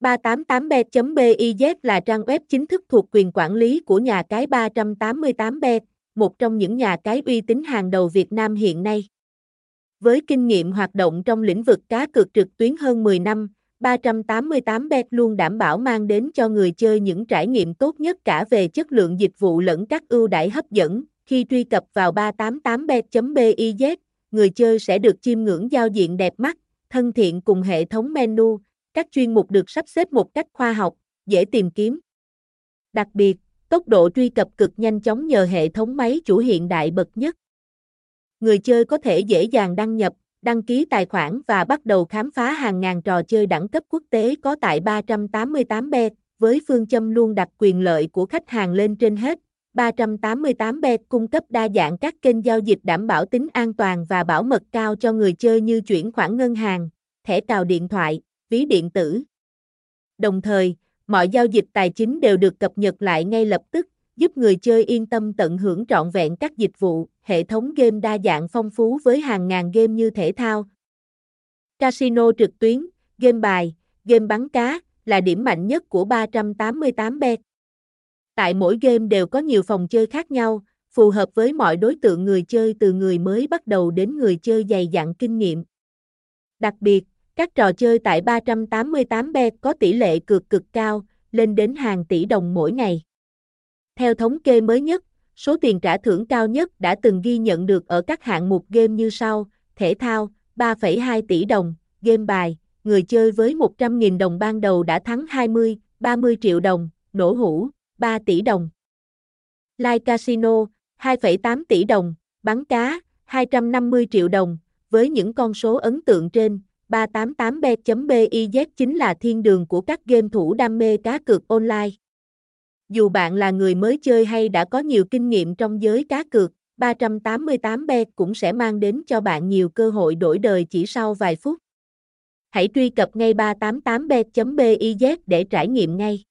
388bet.biz là trang web chính thức thuộc quyền quản lý của nhà cái 388bet, một trong những nhà cái uy tín hàng đầu Việt Nam hiện nay. Với kinh nghiệm hoạt động trong lĩnh vực cá cược trực tuyến hơn 10 năm, 388bet luôn đảm bảo mang đến cho người chơi những trải nghiệm tốt nhất cả về chất lượng dịch vụ lẫn các ưu đãi hấp dẫn. Khi truy cập vào 388bet.biz, người chơi sẽ được chiêm ngưỡng giao diện đẹp mắt, thân thiện cùng hệ thống menu, các chuyên mục được sắp xếp một cách khoa học, dễ tìm kiếm. Đặc biệt, tốc độ truy cập cực nhanh chóng nhờ hệ thống máy chủ hiện đại bậc nhất. Người chơi có thể dễ dàng đăng nhập, đăng ký tài khoản và bắt đầu khám phá hàng ngàn trò chơi đẳng cấp quốc tế có tại 388bet, với phương châm luôn đặt quyền lợi của khách hàng lên trên hết. 388bet cung cấp đa dạng các kênh giao dịch đảm bảo tính an toàn và bảo mật cao cho người chơi như chuyển khoản ngân hàng, thẻ cào điện thoại, ví điện tử. Đồng thời, mọi giao dịch tài chính đều được cập nhật lại ngay lập tức, giúp người chơi yên tâm tận hưởng trọn vẹn các dịch vụ, hệ thống game đa dạng phong phú với hàng ngàn game như thể thao, casino trực tuyến, game bài, game bắn cá là điểm mạnh nhất của 388bet. Tại mỗi game đều có nhiều phòng chơi khác nhau, phù hợp với mọi đối tượng người chơi từ người mới bắt đầu đến người chơi dày dặn kinh nghiệm. Đặc biệt, các trò chơi tại 388bet có tỷ lệ cược cực cao, lên đến hàng tỷ đồng mỗi ngày. Theo thống kê mới nhất, số tiền trả thưởng cao nhất đã từng ghi nhận được ở các hạng mục game như sau, thể thao, 3,2 tỷ đồng, game bài, người chơi với 100.000 đồng ban đầu đã thắng 20, 30 triệu đồng, nổ hũ, 3 tỷ đồng. Live Casino, 2,8 tỷ đồng, bắn cá, 250 triệu đồng, với những con số ấn tượng trên, 388b.biz chính là thiên đường của các game thủ đam mê cá cược online. Dù bạn là người mới chơi hay đã có nhiều kinh nghiệm trong giới cá cược, 388bet cũng sẽ mang đến cho bạn nhiều cơ hội đổi đời chỉ sau vài phút. Hãy truy cập ngay 388bet.biz để trải nghiệm ngay.